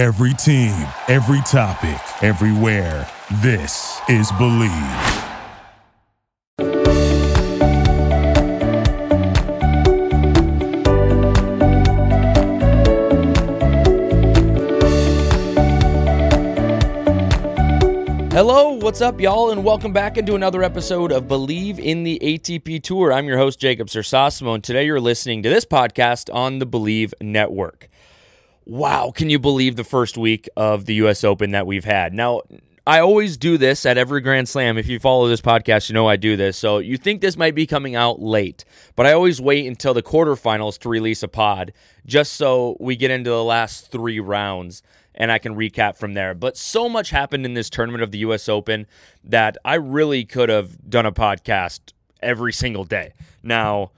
Every team, every topic, everywhere. This is Bleav. Hello, what's up, y'all, and welcome back into another episode of Bleav in the ATP Tour. I'm your host, Jacob Sersosimo, and today you're listening to this podcast on the Bleav Network. Wow, can you believe the first week of the U.S. Open that we've had? Now, I always do this at every Grand Slam. If you follow this podcast, you know I do this. So you think this might be coming out late, but I always wait until the quarterfinals to release a pod just so we get into the last three rounds and I can recap from there. But so much happened in this tournament of the US Open that I really could have done a podcast every single day. Now,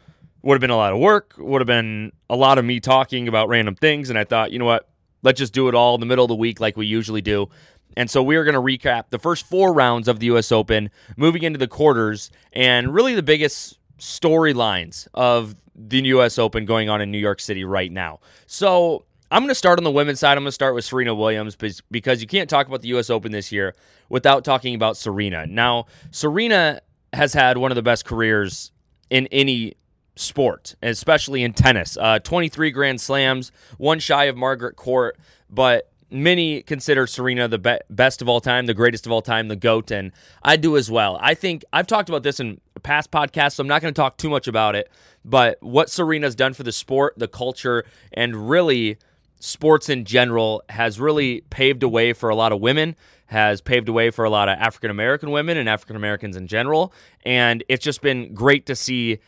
would have been a lot of work, would have been a lot of me talking about random things. And I thought, you know what? Let's just do it all in the middle of the week like we usually do. And so we are going to recap the first four rounds of the US Open, moving into the quarters, and really the biggest storylines of the US Open going on in New York City right now. So I'm going to start on the women's side. I'm going to start with Serena Williams because you can't talk about the U.S. Open this year without talking about Serena. Now, Serena has had one of the best careers in any sport, especially in tennis. Uh, 23 Grand Slams, one shy of Margaret Court, but many consider Serena the be- best of all time, the greatest of all time, the GOAT, and I do as well. I think I've talked about this in past podcasts, so I'm not going to talk too much about it, but what Serena's done for the sport, the culture, and really sports in general has really paved a way for a lot of women, has paved a way for a lot of African American women and African Americans in general. And it's just been great to see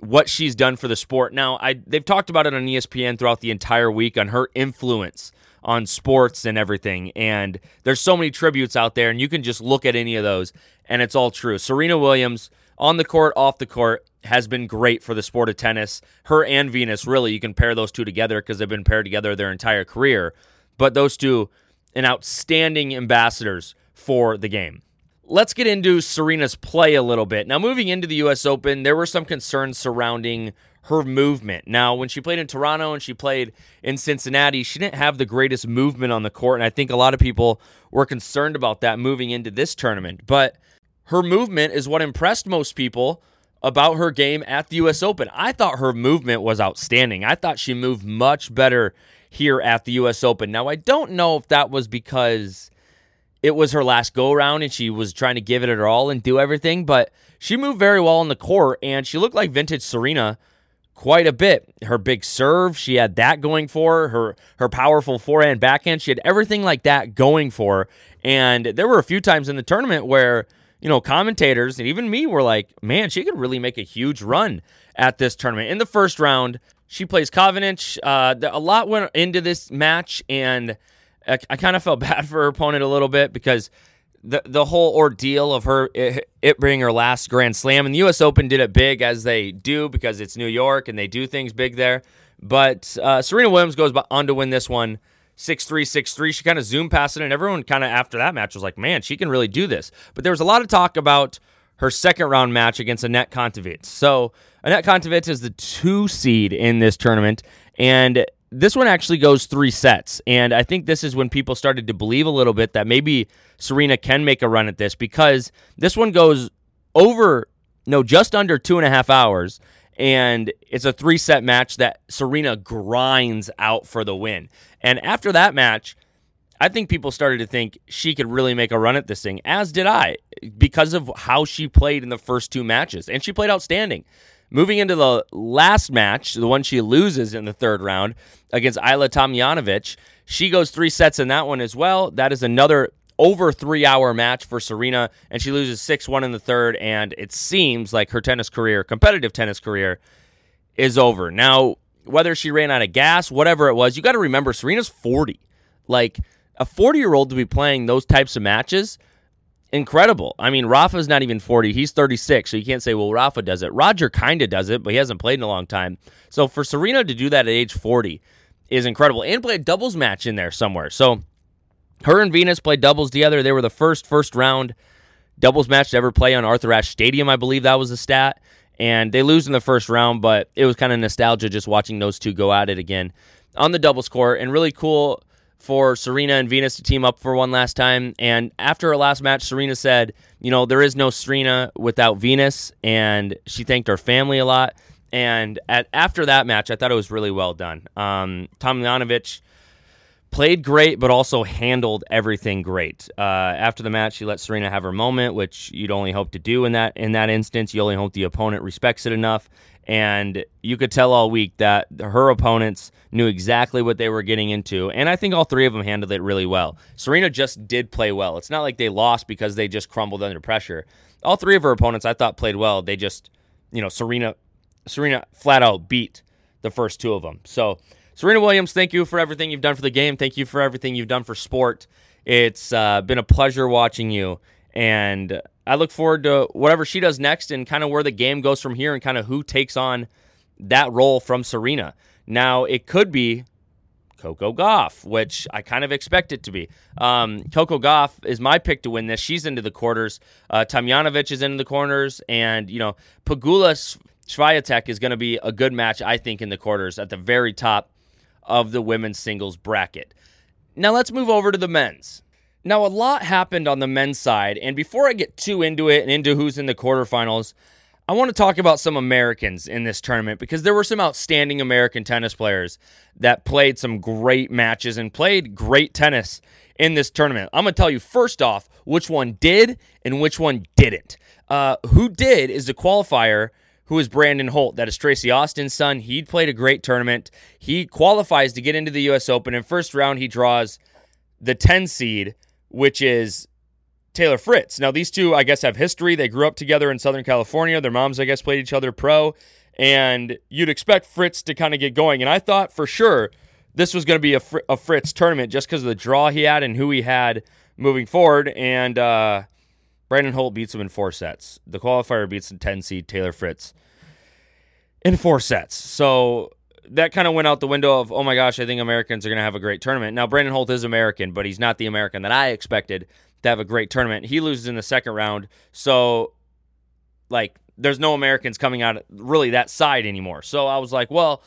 what she's done for the sport. Now, I they've talked about it on ESPN throughout the entire week on her influence on sports and everything. And there's so many tributes out there, and you can just look at any of those, and it's all true. Serena Williams on the court, off the court, has been great for the sport of tennis. Her and Venus, really, you can pair those two together because they've been paired together their entire career. But those two, an outstanding ambassadors for the game. Let's get into Serena's play a little bit. Now, moving into the U.S. Open, there were some concerns surrounding her movement. Now, when she played in Toronto and she played in Cincinnati, she didn't have the greatest movement on the court. And I think a lot of people were concerned about that moving into this tournament. But her movement is what impressed most people about her game at the US Open. I thought her movement was outstanding. I thought she moved much better here at the US Open. Now, I don't know if that was because it was her last go around and she was trying to give it her all and do everything, but she moved very well on the court and she looked like vintage Serena quite a bit. Her big serve, she had that going for her. Her, her powerful forehand backhand, she had everything like that going for her. And there were a few times in the tournament where you know, commentators and even me were like, man, she could really make a huge run at this tournament. In the first round, she plays Kovinic. Uh, a lot went into this match, and I, I kind of felt bad for her opponent a little bit because the the whole ordeal of her it, it being her last Grand Slam, and the U.S. Open did it big as they do because it's New York and they do things big there. But uh, Serena Williams goes on to win this one six three six three. She kind of zoomed past it, and everyone kind of after that match was like, "Man, she can really do this." But there was a lot of talk about her second round match against Anett Kontaveit. So Anett Kontaveit is the two seed in this tournament, and this one actually goes three sets. And I think this is when people started to believe a little bit that maybe Serena can make a run at this because this one goes over, no, just under two and a half hours and it's a three set match that Serena grinds out for the win. And after that match, I think people started to think she could really make a run at this thing, as did I, because of how she played in the first two matches. And she played outstanding. Moving into the last match, the one she loses in the third round against Ajla Tomljanovic, she goes three sets in that one as well. That is another over three hour match for Serena, and she loses 6 1 in the third. And it seems like her tennis career, competitive tennis career, is over. Now, whether she ran out of gas, whatever it was, you got to remember Serena's 40. Like a 40 year old to be playing those types of matches, incredible. I mean, Rafa's not even 40. He's 36. So you can't say, well, Rafa does it. Roger kind of does it, but he hasn't played in a long time. So for Serena to do that at age 40 is incredible and play a doubles match in there somewhere. So her and Venus played doubles together. They were the first first round doubles match to ever play on Arthur Ashe Stadium. I believe that was a stat. And they lose in the first round, but it was kind of nostalgia just watching those two go at it again on the doubles court. And really cool for Serena and Venus to team up for one last time. And after her last match, Serena said, you know, there is no Serena without Venus. And she thanked her family a lot. And at, after that match, I thought it was really well done. Um, Tomljanovic played great, but also handled everything great. Uh, after the match, she let Serena have her moment, which you'd only hope to do in that in that instance. You only hope the opponent respects it enough. And you could tell all week that her opponents knew exactly what they were getting into. And I think all three of them handled it really well. Serena just did play well. It's not like they lost because they just crumbled under pressure. All three of her opponents I thought played well. They just, you know, Serena Serena flat out beat the first two of them. So Serena Williams, thank you for everything you've done for the game. Thank you for everything you've done for sport. It's uh, been a pleasure watching you, and I look forward to whatever she does next and kind of where the game goes from here and kind of who takes on that role from Serena. Now, it could be Coco Gauff, which I kind of expect it to be. Um, Coco Gauff is my pick to win this. She's into the quarters. Uh, is into the corners, and you know Pegula Swiatek is going to be a good match, I think, in the quarters at the very top of the women's singles bracket. Now let's move over to the men's. Now, a lot happened on the men's side, and before I get too into it and into who's in the quarterfinals, I want to talk about some Americans in this tournament because there were some outstanding American tennis players that played some great matches and played great tennis in this tournament. I'm going to tell you first off which one did and which one didn't. Uh, who did is the qualifier who is Brandon Holt. That is Tracy Austin's son. He played a great tournament. He qualifies to get into the U.S. Open. In first round, he draws the 10 seed, which is Taylor Fritz. Now, these two, I guess, have history. They grew up together in Southern California. Their moms, I guess, played each other pro. And you'd expect Fritz to kind of get going. And I thought for sure this was going to be a, Fr- a Fritz tournament just because of the draw he had and who he had moving forward. And, uh, Brandon Holt beats him in four sets. The qualifier beats the 10 seed Taylor Fritz in four sets. So that kind of went out the window of, oh my gosh, I think Americans are going to have a great tournament. Now, Brandon Holt is American, but he's not the American that I expected to have a great tournament. He loses in the second round. So, like, there's no Americans coming out really that side anymore. So I was like, well,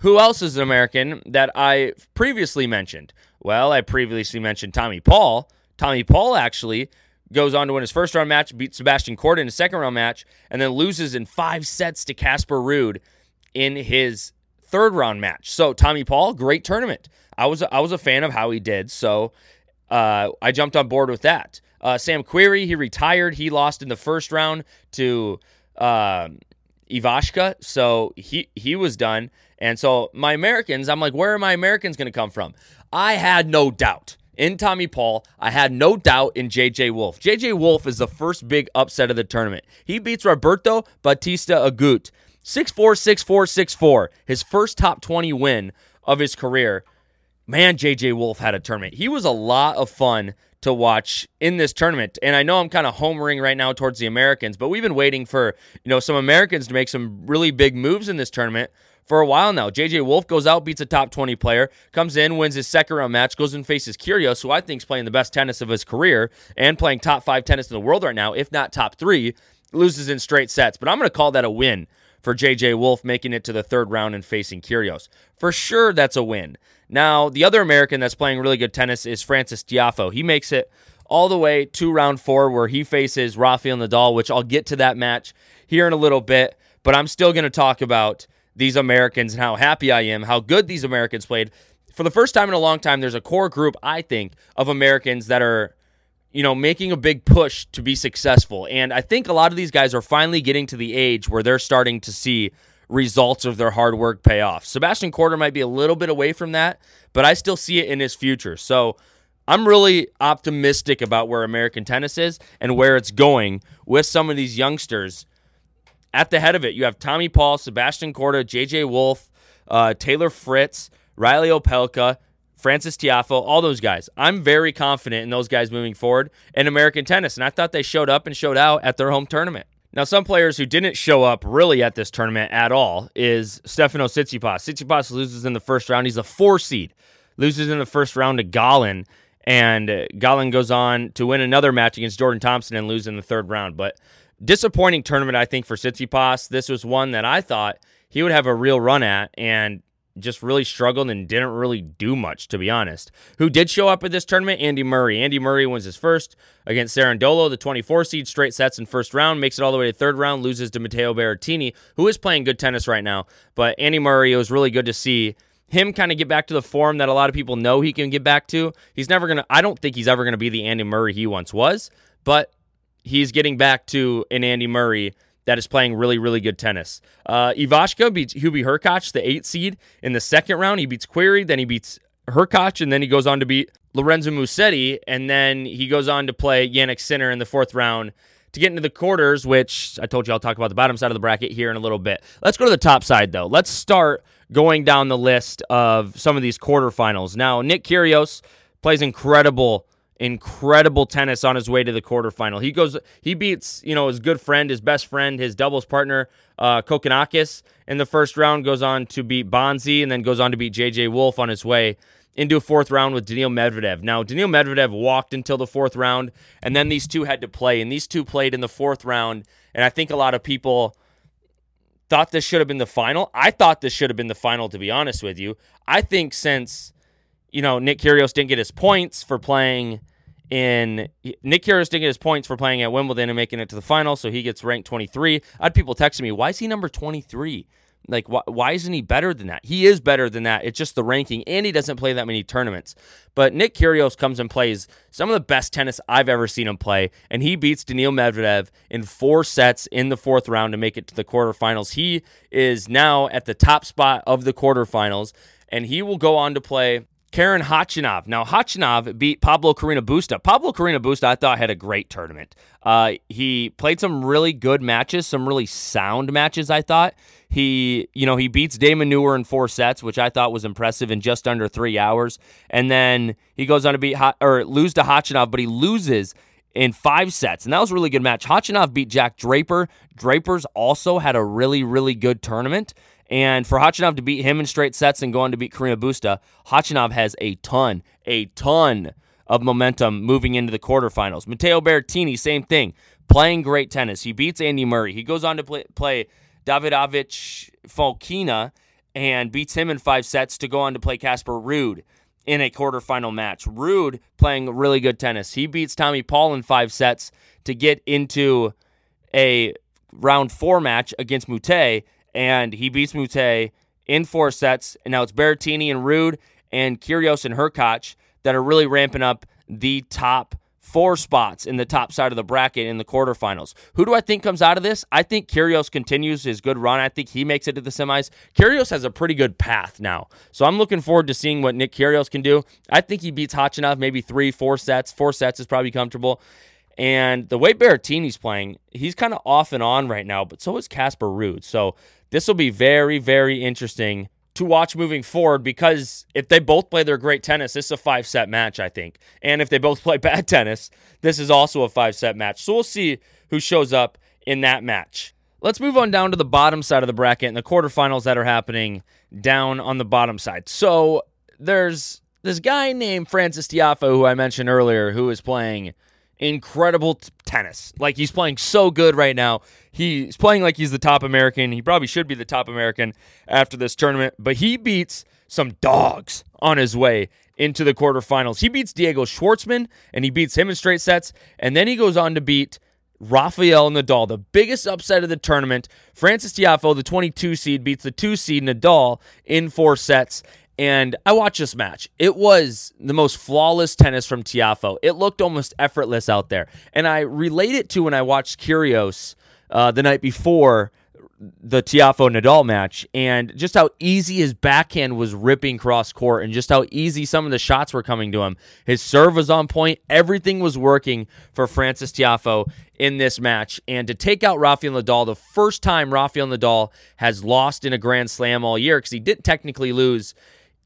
who else is an American that I previously mentioned? Well, I previously mentioned Tommy Paul. Tommy Paul actually goes on to win his first round match, beat Sebastian Korda in a second round match, and then loses in five sets to Casper Ruud in his third round match. So Tommy Paul, great tournament. I was I was a fan of how he did, so uh, I jumped on board with that. Uh, Sam Querrey, he retired. He lost in the first round to uh, Ivashka, so he he was done. And so my Americans, I'm like, where are my Americans going to come from? I had no doubt in Tommy Paul. I had no doubt in JJ Wolf. JJ Wolf is the first big upset of the tournament. He beats Roberto Bautista Agut 6 4, 6 4, 6 4. His first top 20 win of his career. Man, JJ Wolf had a tournament. He was a lot of fun to watch in this tournament. And I know I'm kind of homering right now towards the Americans, but we've been waiting for, you know, some Americans to make some really big moves in this tournament for a while now. JJ Wolf goes out, beats a top 20 player, comes in, wins his second round match, goes and faces Kyrgios, who I think is playing the best tennis of his career and playing top five tennis in the world right now, if not top three, loses in straight sets. But I'm going to call that a win for JJ Wolf making it to the third round and facing Kyrgios. For sure, that's a win. Now, the other American that's playing really good tennis is Francis Tiafoe. He makes it all the way to round four where he faces Rafael Nadal, which I'll get to that match here in a little bit. But I'm still going to talk about these Americans and how happy I am, how good these Americans played. For the first time in a long time, there's a core group, I think, of Americans that are, you know, making a big push to be successful. And I think a lot of these guys are finally getting to the age where they're starting to see results of their hard work pay off. Sebastian Korda might be a little bit away from that, but I still see it in his future. So I'm really optimistic about where American tennis is and where it's going with some of these youngsters at the head of it, you have Tommy Paul, Sebastian Korda, JJ Wolf, uh, Taylor Fritz, Reilly Opelka, Francis Tiafoe, all those guys. I'm very confident in those guys moving forward in American tennis, and I thought they showed up and showed out at their home tournament. Now, some players who didn't show up really at this tournament at all is Stefano Tsitsipas. Tsitsipas loses in the first round. He's a four seed, loses in the first round to Gallen, and Gallen goes on to win another match against Jordan Thompson and lose in the third round. But disappointing tournament, I think, for Tsitsipas. This was one that I thought he would have a real run at, and just really struggled and didn't really do much, to be honest. Who did show up at this tournament? Andy Murray. Andy Murray wins his first against Cerundolo, the 24 seed, straight sets in first round, makes it all the way to third round, loses to Matteo Berrettini, who is playing good tennis right now. But Andy Murray, it was really good to see him kind of get back to the form that a lot of people know he can get back to. He's never going to, I don't think he's ever going to be the Andy Murray he once was, but he's getting back to an Andy Murray that is playing really, really good tennis. Uh, Ivashka beats Hubie Hurkacz, the eight seed, in the second round. He beats Querrey, then he beats Hurkacz, and then he goes on to beat Lorenzo Musetti, and then he goes on to play Jannik Sinner in the fourth round to get into the quarters, which I told you I'll talk about the bottom side of the bracket here in a little bit. Let's go to the top side, though. Let's start going down the list of some of these quarterfinals. Now, Nick Kyrgios plays incredible incredible tennis on his way to the quarterfinal. He goes, he beats, you know, his good friend, his best friend, his doubles partner, uh, Kokkinakis in the first round, goes on to beat Bonzi, and then goes on to beat JJ Wolf on his way into a fourth round with Daniil Medvedev. Now, Daniil Medvedev walked until the fourth round, and then these two had to play, and these two played in the fourth round, and I think a lot of people thought this should have been the final. I thought this should have been the final, to be honest with you. I think since, you know, Nick Kyrgios didn't get his points for playing – in Nick Kyrgios didn't get his points for playing at Wimbledon and making it to the final, so he gets ranked 23. I had people texting me, "Why is he number 23? Like, why, why isn't he better than that? He is better than that. It's just the ranking, and he doesn't play that many tournaments. But Nick Kyrgios comes and plays some of the best tennis I've ever seen him play, and he beats Daniil Medvedev in four sets in the fourth round to make it to the quarterfinals. He is now at the top spot of the quarterfinals, and he will go on to play Karen Khachanov. Now, Khachanov beat Pablo Carreño Busta. Pablo Carreño Busta, I thought, had a great tournament. Uh, he played some really good matches, some really sound matches, I thought. He, you know, he beats de Minaur in four sets, which I thought was impressive in just under three hours. And then he goes on to beat, or lose to Khachanov, but he loses in five sets. And that was a really good match. Khachanov beat Jack Draper. Draper's also had a really, really good tournament. And for Khachanov to beat him in straight sets and go on to beat Carreño Busta, Khachanov has a ton, a ton of momentum moving into the quarterfinals. Matteo Berrettini, same thing, playing great tennis. He beats Andy Murray. He goes on to play, play Davidovich Fokina and beats him in five sets to go on to play Casper Ruud in a quarterfinal match. Ruud playing really good tennis. He beats Tommy Paul in five sets to get into a round four match against Moutet and he beats Moutet in four sets. And now it's Berrettini and Ruud and Kyrgios and Hurkacz that are really ramping up the top four spots in the top side of the bracket in the quarterfinals. Who do I think comes out of this? I think Kyrgios continues his good run. I think he makes it to the semis. Kyrgios has a pretty good path now. So I'm looking forward to seeing what Nick Kyrgios can do. I think he beats Khachanov maybe three, four sets. Four sets is probably comfortable. And the way Berrettini's playing, he's kind of off and on right now, but so is Casper Ruud. So this will be very, very interesting to watch moving forward because if they both play their great tennis, this is a five set match, I think. And if they both play bad tennis, this is also a five set match. So we'll see who shows up in that match. Let's move on down to the bottom side of the bracket and the quarterfinals that are happening down on the bottom side. So there's this guy named Francis Tiafoe, who I mentioned earlier, who is playing incredible t- tennis. Like he's playing so good right now. He's playing like he's the top American. He probably should be the top American after this tournament, but he beats some dogs on his way into the quarterfinals. He beats Diego Schwartzman and he beats him in straight sets, and then he goes on to beat Rafael Nadal, the biggest upset of the tournament. Francis Tiafoe, the 22 seed, beats the 2 seed Nadal in four sets. And I watched this match. It was the most flawless tennis from Tiafoe. It looked almost effortless out there. And I relate it to when I watched Kyrgios uh, the night before the Tiafoe Nadal match and just how easy his backhand was ripping cross court and just how easy some of the shots were coming to him. His serve was on point. Everything was working for Francis Tiafoe in this match. And to take out Rafael Nadal, the first time Rafael Nadal has lost in a Grand Slam all year because he didn't technically lose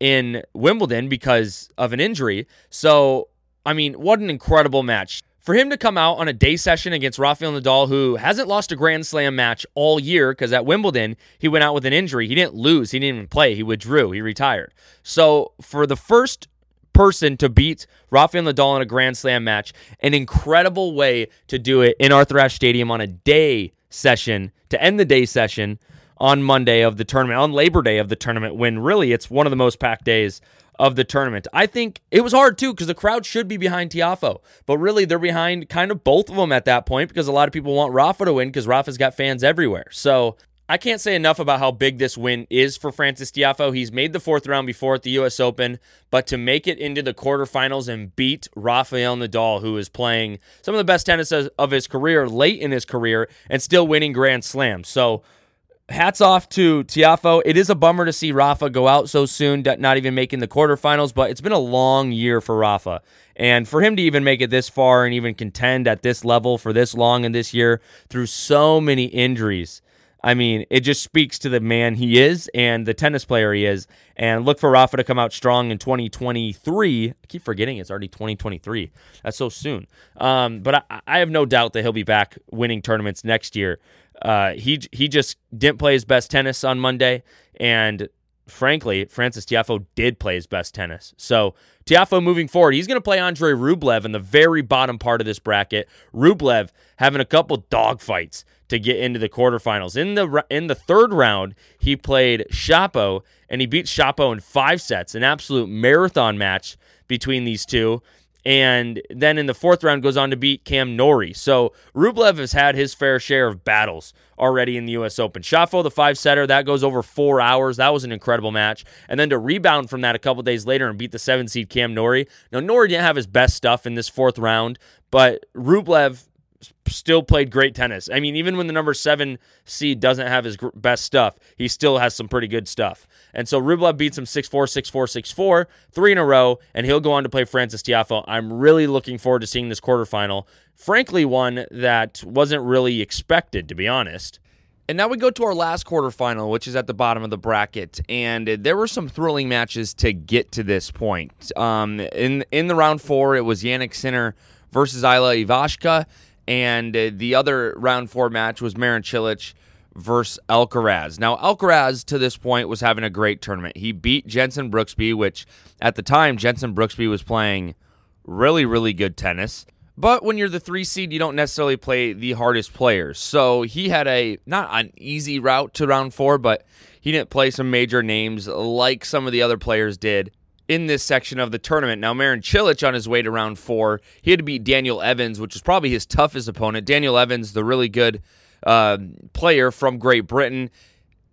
in Wimbledon because of an injury. So, I mean, what an incredible match. For him to come out on a day session against Rafael Nadal, who hasn't lost a Grand Slam match all year, because at Wimbledon, he went out with an injury. He didn't lose. He didn't even play. He withdrew. He retired. So, for the first person to beat Rafael Nadal in a Grand Slam match, an incredible way to do it in Arthur Ashe Stadium on a day session to end the day session on Monday of the tournament, on Labor Day of the tournament, when really it's one of the most packed days of the tournament. I think it was hard too because the crowd should be behind Tiafoe, but really they're behind kind of both of them at that point because a lot of people want Rafa to win because Rafa's got fans everywhere. So I can't say enough about how big this win is for Francis Tiafoe. He's made the fourth round before at the U.S. Open, but to make it into the quarterfinals and beat Rafael Nadal, who is playing some of the best tennis of his career late in his career and still winning Grand Slams. So hats off to Tiafoe. It is a bummer to see Rafa go out so soon, not even making the quarterfinals, but it's been a long year for Rafa. And for him to even make it this far and even contend at this level for this long in this year through so many injuries I mean, it just speaks to the man he is and the tennis player he is. And look for Rafa to come out strong in 2023. I keep forgetting it's already 2023. That's so soon. Um, but I, I, have no doubt that he'll be back winning tournaments next year. Uh, he he just didn't play his best tennis on Monday, and frankly, Francis Tiafoe did play his best tennis. So Tiafoe moving forward, he's going to play Andre Rublev in the very bottom part of this bracket. Rublev having a couple dogfights to get into the quarterfinals. In the in the third round, he played Shapo and he beat Shapo in five sets, an absolute marathon match between these two. And then in the fourth round goes on to beat Cam Norrie. So Rublev has had his fair share of battles already in the U.S. Open. Shapo, the five setter, that goes over four hours. That was an incredible match. And then to rebound from that a couple days later and beat the seven seed Cam Norrie. Now Norrie didn't have his best stuff in this fourth round, but Rublev still played great tennis. I mean, even when the number seven seed doesn't have his best stuff, he still has some pretty good stuff. And so Rublev beats him 6 4, 6 4, 6 4, three in a row, and he'll go on to play Francis Tiafoe. I'm really looking forward to seeing this quarterfinal. Frankly, one that wasn't really expected, to be honest. And now we go to our last quarterfinal, which is at the bottom of the bracket. And there were some thrilling matches to get to this point. Um, in in the round four, it was Jannik Sinner versus Ilya Ivashka. And uh, the other round four match was Marin Cilic versus Alcaraz. Now, Alcaraz to this point was having a great tournament. He beat Jenson Brooksby, which at the time, Jenson Brooksby was playing really, really good tennis. But when you're the three seed, you don't necessarily play the hardest players. So he had a not an easy route to round four, but he didn't play some major names like some of the other players did in this section of the tournament. Now, Marin Cilic on his way to round four, he had to beat Daniel Evans, which is probably his toughest opponent. Daniel Evans, the really good uh, player from Great Britain.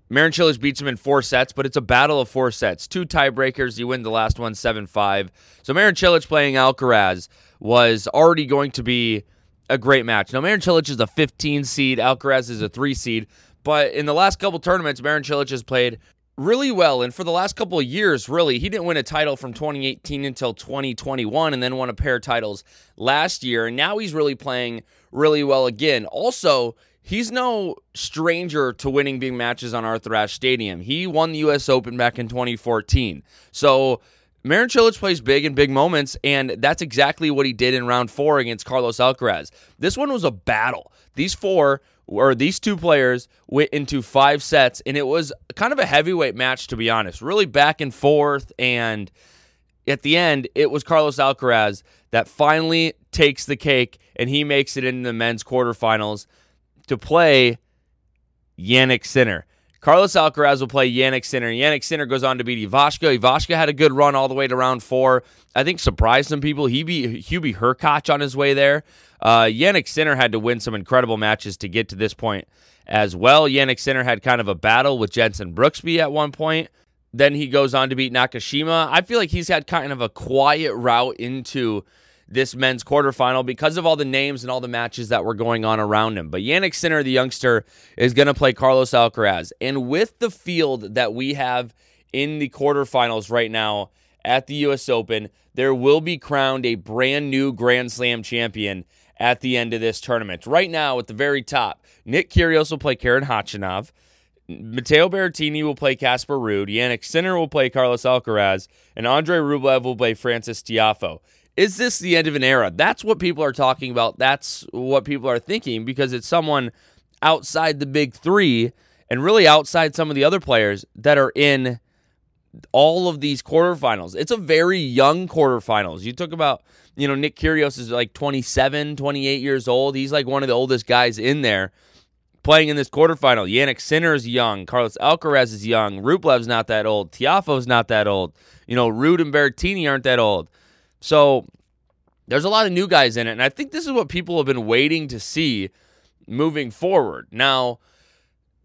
Marin Cilic beats him in four sets, but it's a battle of four sets. Two tiebreakers. You win the last one 7 5. So Marin Cilic playing Alcaraz was already going to be a great match. Now, Marin Cilic is a 15 seed, Alcaraz is a 3 seed. But in the last couple tournaments, Marin Cilic has played really well. And for the last couple of years, really, he didn't win a title from 2018 until 2021 and then won a pair of titles last year. And now he's really playing really well again. Also, he's no stranger to winning big matches on Arthur Ashe Stadium. He won the U.S. Open back in 2014. So, Marin Cilic plays big in big moments, and that's exactly what he did in round four against Carlos Alcaraz. This one was a battle. These four or these two players went into five sets, and it was kind of a heavyweight match, to be honest. Really back and forth, and at the end, it was Carlos Alcaraz that finally takes the cake, and he makes it into the men's quarterfinals to play Jannik Sinner. Carlos Alcaraz will play Jannik Sinner. Jannik Sinner goes on to beat Ivashka. Ivashka had a good run all the way to round four. I think surprised some people. He beat Hubie Hurkacz on his way there. Uh, Jannik Sinner had to win some incredible matches to get to this point as well. Jannik Sinner had kind of a battle with Jenson Brooksby at one point. Then he goes on to beat Nakashima. I feel like he's had kind of a quiet route into this men's quarterfinal because of all the names and all the matches that were going on around him. But Jannik Sinner, the youngster, is going to play Carlos Alcaraz. And with the field that we have in the quarterfinals right now at the U.S. Open, there will be crowned a brand new Grand Slam champion at the end of this tournament. Right now, at the very top, Nick Kyrgios will play Karen Khachanov. Matteo Berrettini will play Casper Ruud. Jannik Sinner will play Carlos Alcaraz. And Andre Rublev will play Francis Tiafoe. Is this the end of an era? That's what people are talking about. That's what people are thinking because it's someone outside the big three and really outside some of the other players that are in all of these quarterfinals. It's a very young quarterfinals. You talk about you know, Nick Kyrgios is like 27, 28 years old. He's like one of the oldest guys in there. playing in this quarterfinal. Jannik Sinner is young. Carlos Alcaraz is young. Rublev's not that old. Tiafoe's not that old. You know, Ruud and Berrettini aren't that old. So there's a lot of new guys in it. And I think this is what people have been waiting to see moving forward. Now,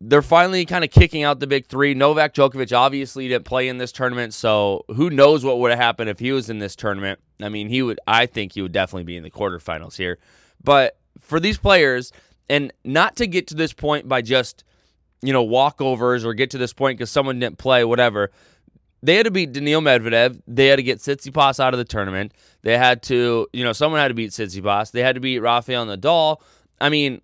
they're finally kind of kicking out the big three. Novak Djokovic obviously didn't play in this tournament, so who knows what would have happened if he was in this tournament. I mean, he would I think he would definitely be in the quarterfinals here. But for these players, and not to get to this point by just, you know, walkovers or get to this point because someone didn't play, whatever. They had to beat Daniil Medvedev. They had to get Tsitsipas out of the tournament. They had to, you know, someone had to beat Tsitsipas. They had to beat Rafael Nadal. I mean,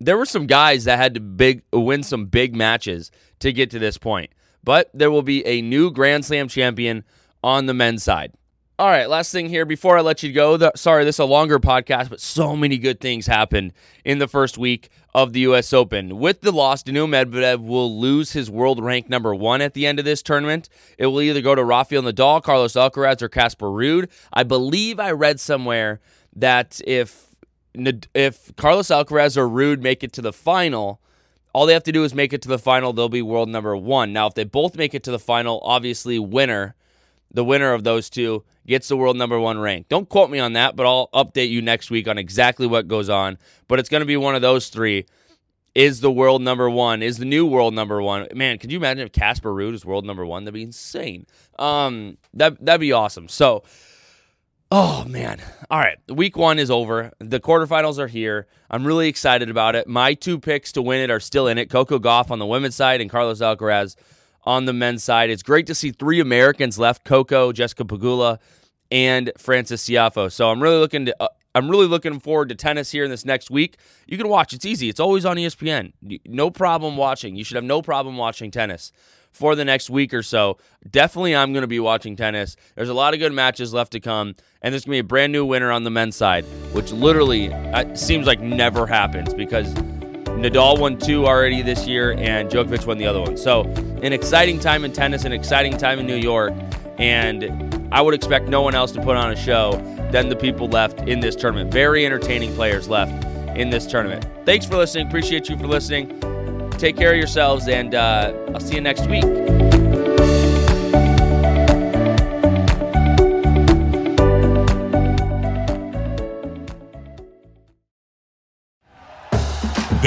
there were some guys that had to big win some big matches to get to this point. But there will be a new Grand Slam champion on the men's side. All right, last thing here before I let you go. The, sorry, this is a longer podcast, but so many good things happened in the first week of the U.S. Open. With the loss, Daniil Medvedev will lose his world rank number one at the end of this tournament. It will either go to Rafael Nadal, Carlos Alcaraz, or Casper Ruud. I believe I read somewhere that if if Carlos Alcaraz or Ruud make it to the final, all they have to do is make it to the final. They'll be world number one. Now, if they both make it to the final, obviously winner the winner of those two gets the world number one rank. Don't quote me on that, but I'll update you next week on exactly what goes on. But it's going to be one of those three. Is the world number one? Is the new world number one? Man, could you imagine if Casper Ruud is world number one? That'd be insane. Um, that that'd be awesome. So, oh man, all right. Week one is over. The quarterfinals are here. I'm really excited about it. My two picks to win it are still in it. Coco Gauff on the women's side and Carlos Alcaraz on the men's side. It's great to see three Americans left: Coco, Jessica Pegula, and Francis Tiafoe. So I'm really looking to. Uh, I'm really looking forward to tennis here in this next week. You can watch; it's easy. It's always on ESPN. No problem watching. You should have no problem watching tennis for the next week or so. Definitely, I'm going to be watching tennis. There's a lot of good matches left to come, and there's going to be a brand new winner on the men's side, which literally uh, seems like never happens because Nadal won two already this year, and Djokovic won the other one. So, an exciting time in tennis, an exciting time in New York, and I would expect no one else to put on a show than the people left in this tournament. Very entertaining players left in this tournament. Thanks for listening. Appreciate you for listening. Take care of yourselves, and uh, I'll see you next week.